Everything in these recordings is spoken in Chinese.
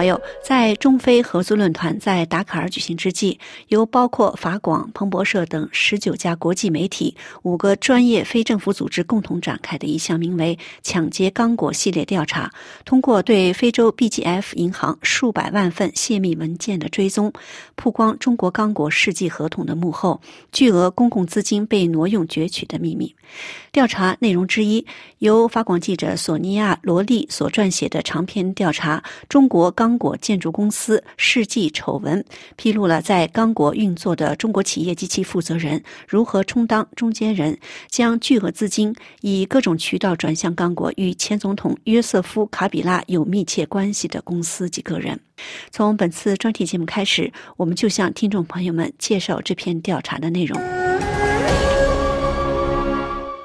朋友，在中非合作论坛在达喀尔举行之际，由包括法广、彭博社等十九家国际媒体、五个专业非政府组织共同展开的一项名为“抢劫刚果”系列调查，通过对非洲 BGF 银行数百万份泄密文件的追踪，曝光中国刚果世纪合同的幕后巨额公共资金被挪用攫取的秘密。调查内容之一，由法广记者索尼娅·罗莉所撰写的长篇调查《中国刚刚果建筑公司世纪丑闻》，披露了在刚果运作的中国企业及其负责人如何充当中间人，将巨额资金以各种渠道转向刚果与前总统约瑟夫·卡比拉有密切关系的公司及个人。从本次专题节目开始，我们就向听众朋友们介绍这篇调查的内容。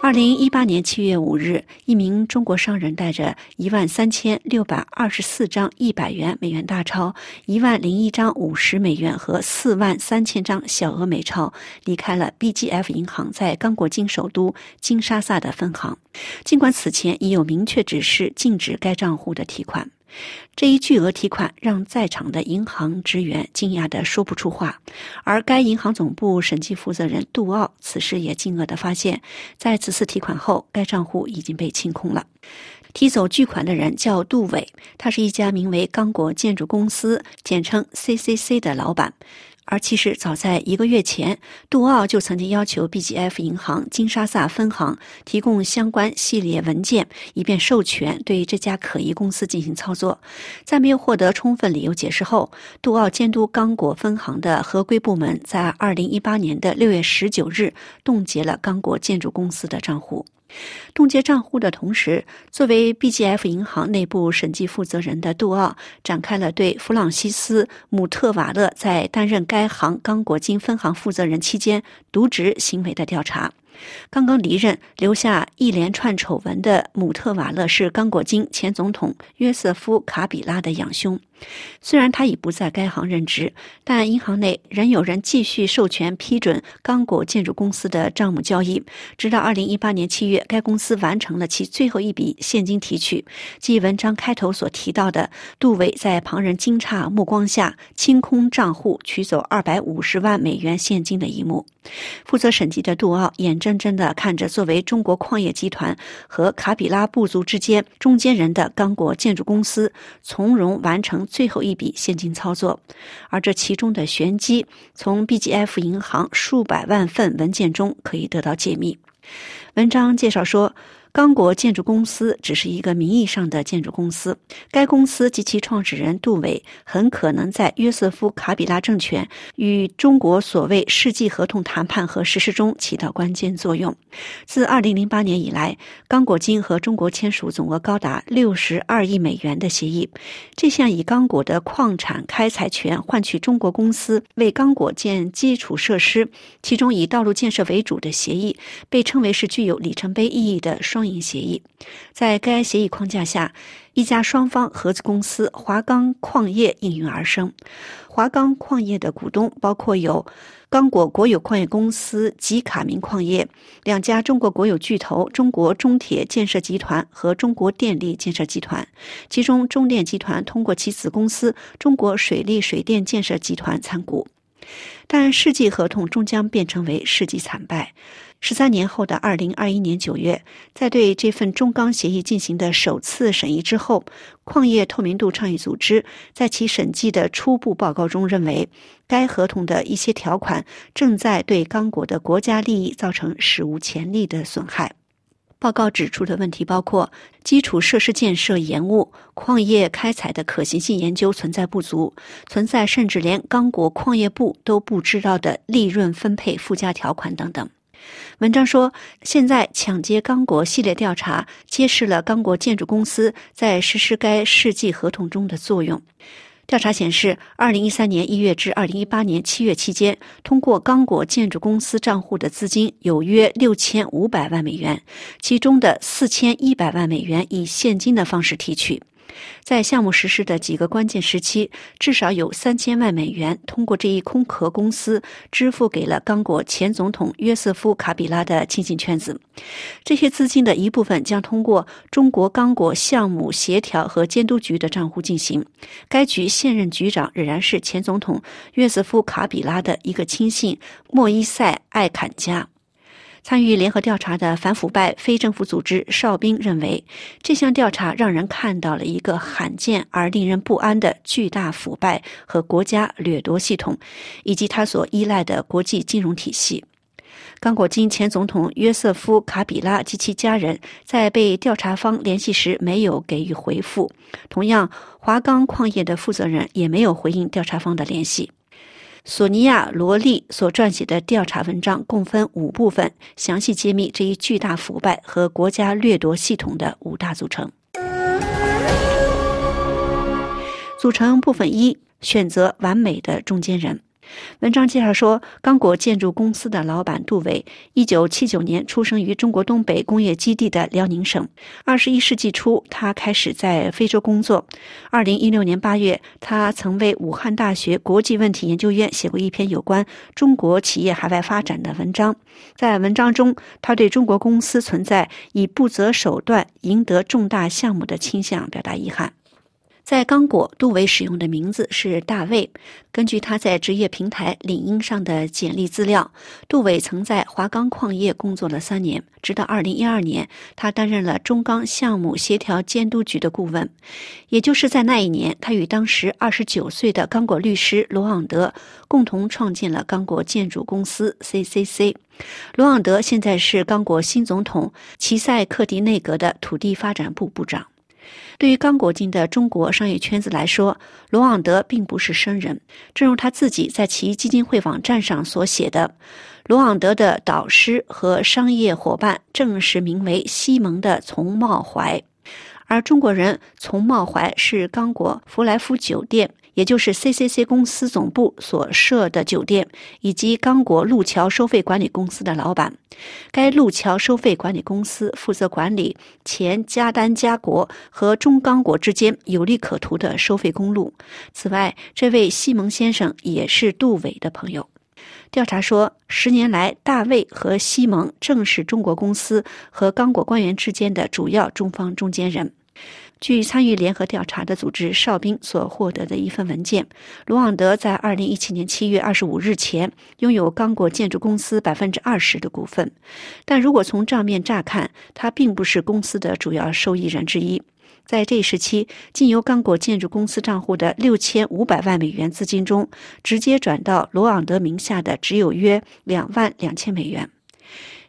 二零一八年七月五日，一名中国商人带着一万三千六百二十四张一百元美元大钞、一万零一张五十美元和四万三千张小额美钞，离开了 BGF 银行在刚果金首都金沙萨的分行。尽管此前已有明确指示禁止该账户的提款。这一巨额提款让在场的银行职员惊讶的说不出话，而该银行总部审计负责人杜奥此时也惊愕的发现，在此次提款后，该账户已经被清空了。提走巨款的人叫杜伟，他是一家名为刚果建筑公司（简称 CCC） 的老板。而其实，早在一个月前，杜奥就曾经要求 BGF 银行金沙萨分行提供相关系列文件，以便授权对这家可疑公司进行操作。在没有获得充分理由解释后，杜奥监督刚果分行的合规部门在2018年的6月19日冻结了刚果建筑公司的账户。冻结账户的同时，作为 BGF 银行内部审计负责人的杜奥展开了对弗朗西斯·姆特瓦勒在担任该行刚果金分行负责人期间渎职行为的调查。刚刚离任、留下一连串丑闻的姆特瓦勒是刚果金前总统约瑟夫·卡比拉的养兄。虽然他已不在该行任职，但银行内仍有人继续授权批准刚果建筑公司的账目交易，直到二零一八年七月，该公司完成了其最后一笔现金提取，即文章开头所提到的杜伟在旁人惊诧目光下清空账户取走二百五十万美元现金的一幕。负责审计的杜奥眼睁睁地看着作为中国矿业集团和卡比拉部族之间中间人的刚果建筑公司从容完成。最后一笔现金操作，而这其中的玄机，从 BGF 银行数百万份文件中可以得到解密。文章介绍说。刚果建筑公司只是一个名义上的建筑公司，该公司及其创始人杜伟很可能在约瑟夫·卡比拉政权与中国所谓世纪合同谈判和实施中起到关键作用。自2008年以来，刚果金和中国签署总额高达62亿美元的协议。这项以刚果的矿产开采权换取中国公司为刚果建基础设施，其中以道路建设为主的协议，被称为是具有里程碑意义的双。协议，在该协议框架下，一家双方合资公司华钢矿业应运而生。华钢矿业的股东包括有刚果国有矿业公司吉卡明矿业、两家中国国有巨头中国中铁建设集团和中国电力建设集团，其中中电集团通过其子公司中国水利水电建设集团参股。但世纪合同终将变成为世纪惨败。十三年后的二零二一年九月，在对这份中钢协议进行的首次审议之后，矿业透明度倡议组织在其审计的初步报告中认为，该合同的一些条款正在对刚果的国家利益造成史无前例的损害。报告指出的问题包括基础设施建设延误、矿业开采的可行性研究存在不足、存在甚至连刚果矿业部都不知道的利润分配附加条款等等。文章说，现在抢劫刚果系列调查揭示了刚果建筑公司在实施该世纪合同中的作用。调查显示，二零一三年一月至二零一八年七月期间，通过刚果建筑公司账户的资金有约六千五百万美元，其中的四千一百万美元以现金的方式提取。在项目实施的几个关键时期，至少有三千万美元通过这一空壳公司支付给了刚果前总统约瑟夫·卡比拉的亲信圈子。这些资金的一部分将通过中国刚果项目协调和监督局的账户进行。该局现任局长仍然是前总统约瑟夫·卡比拉的一个亲信莫伊塞·艾坎加。参与联合调查的反腐败非政府组织哨兵认为，这项调查让人看到了一个罕见而令人不安的巨大腐败和国家掠夺系统，以及他所依赖的国际金融体系。刚果金前总统约瑟夫·卡比拉及其家人在被调查方联系时没有给予回复，同样，华钢矿业的负责人也没有回应调查方的联系。索尼娅·罗莉所撰写的调查文章共分五部分，详细揭秘这一巨大腐败和国家掠夺系统的五大组成。组成部分一：选择完美的中间人。文章介绍说，刚果建筑公司的老板杜伟，一九七九年出生于中国东北工业基地的辽宁省。二十一世纪初，他开始在非洲工作。二零一六年八月，他曾为武汉大学国际问题研究院写过一篇有关中国企业海外发展的文章。在文章中，他对中国公司存在以不择手段赢得重大项目的倾向表达遗憾。在刚果，杜伟使用的名字是大卫。根据他在职业平台领英上的简历资料，杜伟曾在华钢矿业工作了三年，直到二零一二年，他担任了中钢项目协调监督局的顾问。也就是在那一年，他与当时二十九岁的刚果律师罗昂德共同创建了刚果建筑公司 （CCC）。罗昂德现在是刚果新总统齐塞克迪内阁的土地发展部部长。对于刚果进的中国商业圈子来说，罗旺德并不是生人。正如他自己在其基金会网站上所写的，罗旺德的导师和商业伙伴正是名为西蒙的丛茂怀，而中国人丛茂怀是刚果弗莱夫酒店。也就是 CCC 公司总部所设的酒店，以及刚果路桥收费管理公司的老板。该路桥收费管理公司负责管理前加丹加国和中刚果之间有利可图的收费公路。此外，这位西蒙先生也是杜伟的朋友。调查说，十年来，大卫和西蒙正是中国公司和刚果官员之间的主要中方中间人。据参与联合调查的组织哨兵所获得的一份文件，卢旺德在二零一七年七月二十五日前拥有刚果建筑公司百分之二十的股份，但如果从账面乍看，他并不是公司的主要受益人之一。在这一时期，经由刚果建筑公司账户的六千五百万美元资金中，直接转到罗昂德名下的只有约两万两千美元。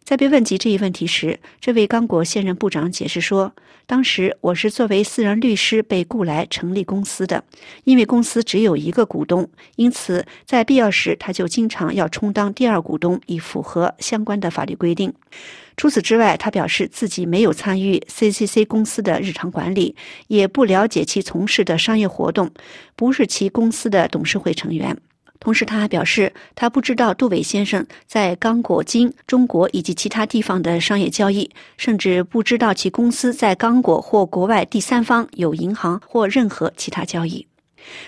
在被问及这一问题时，这位刚果现任部长解释说：“当时我是作为私人律师被雇来成立公司的，因为公司只有一个股东，因此在必要时他就经常要充当第二股东，以符合相关的法律规定。除此之外，他表示自己没有参与 CCC 公司的日常管理，也不了解其从事的商业活动，不是其公司的董事会成员。”同时，他还表示，他不知道杜伟先生在刚果金中国以及其他地方的商业交易，甚至不知道其公司在刚果或国外第三方有银行或任何其他交易。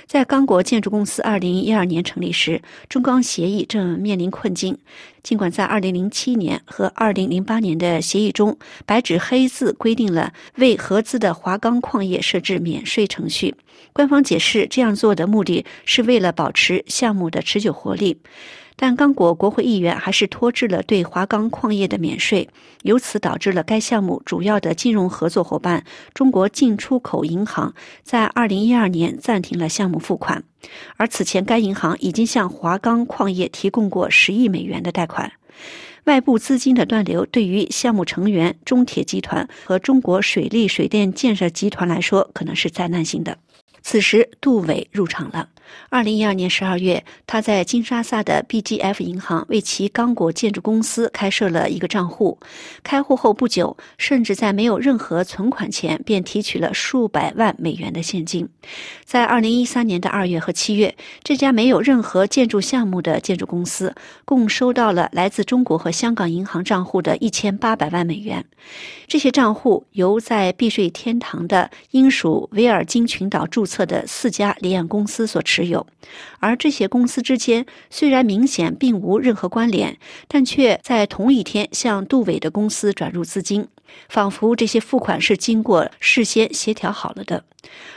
在刚果建筑公司二零一二年成立时，中钢协议正面临困境。尽管在二零零七年和二零零八年的协议中，白纸黑字规定了为合资的华钢矿业设置免税程序，官方解释这样做的目的是为了保持项目的持久活力。但刚果国会议员还是拖制了对华钢矿业的免税，由此导致了该项目主要的金融合作伙伴中国进出口银行在二零一二年暂停了项目付款，而此前该银行已经向华钢矿业提供过十亿美元的贷款。外部资金的断流对于项目成员中铁集团和中国水利水电建设集团来说可能是灾难性的。此时，杜伟入场了。二零一二年十二月，他在金沙萨的 BGF 银行为其刚果建筑公司开设了一个账户。开户后不久，甚至在没有任何存款前便提取了数百万美元的现金。在二零一三年的二月和七月，这家没有任何建筑项目的建筑公司共收到了来自中国和香港银行账户的一千八百万美元。这些账户由在避税天堂的英属维尔京群岛注册的四家离岸公司所持。有，而这些公司之间虽然明显并无任何关联，但却在同一天向杜伟的公司转入资金，仿佛这些付款是经过事先协调好了的。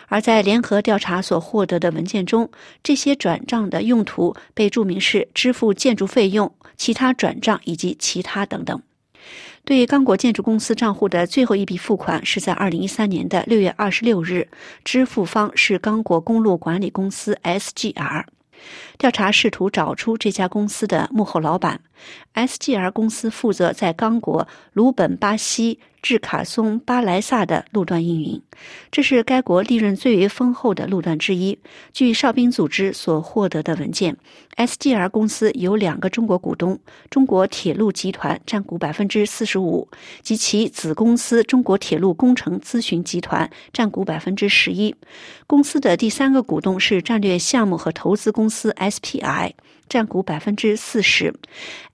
而在联合调查所获得的文件中，这些转账的用途被注明是支付建筑费用、其他转账以及其他等等。对刚果建筑公司账户的最后一笔付款是在二零一三年的六月二十六日，支付方是刚果公路管理公司 SGR。调查试图找出这家公司的幕后老板。SGR 公司负责在刚果鲁本巴西至卡松巴莱萨的路段运营，这是该国利润最为丰厚的路段之一。据哨兵组织所获得的文件，SGR 公司有两个中国股东：中国铁路集团占股百分之四十五，及其子公司中国铁路工程咨询集团占股百分之十一。公司的第三个股东是战略项目和投资公司 SPI。占股百分之四十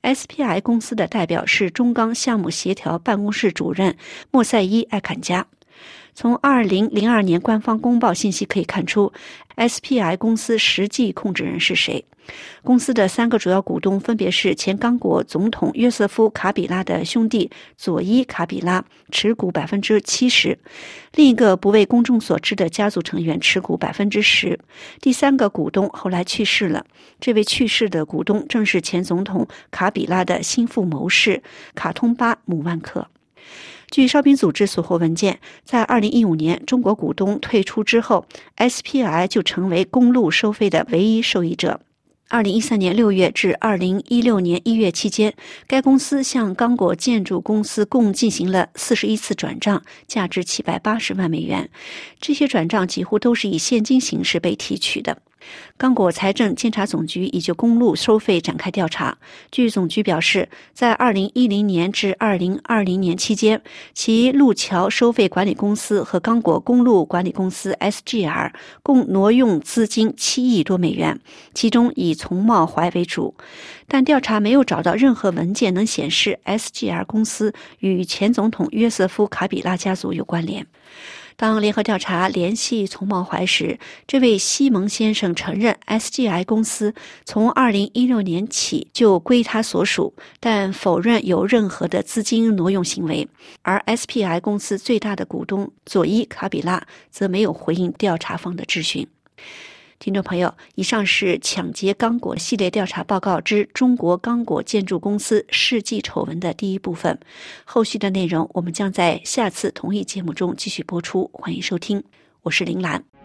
，SPI 公司的代表是中钢项目协调办公室主任莫塞伊·艾坎加。从二零零二年官方公报信息可以看出，SPI 公司实际控制人是谁。公司的三个主要股东分别是前刚果总统约瑟夫·卡比拉的兄弟佐伊·卡比拉，持股百分之七十；另一个不为公众所知的家族成员持股百分之十。第三个股东后来去世了，这位去世的股东正是前总统卡比拉的心腹谋士卡通巴·姆万克。据烧饼组织所获文件，在二零一五年中国股东退出之后，SPI 就成为公路收费的唯一受益者。二零一三年六月至二零一六年一月期间，该公司向刚果建筑公司共进行了四十一次转账，价值七百八十万美元。这些转账几乎都是以现金形式被提取的。刚果财政监察总局已就公路收费展开调查。据总局表示，在2010年至2020年期间，其路桥收费管理公司和刚果公路管理公司 SGR 共挪用资金7亿多美元，其中以从茂怀为主。但调查没有找到任何文件能显示 SGR 公司与前总统约瑟夫·卡比拉家族有关联。当联合调查联系丛茂怀时，这位西蒙先生承认 SGI 公司从二零一六年起就归他所属，但否认有任何的资金挪用行为。而 SPI 公司最大的股东佐伊·卡比拉则没有回应调查方的质询。听众朋友，以上是抢劫刚果系列调查报告之中国刚果建筑公司世纪丑闻的第一部分，后续的内容我们将在下次同一节目中继续播出，欢迎收听，我是林兰。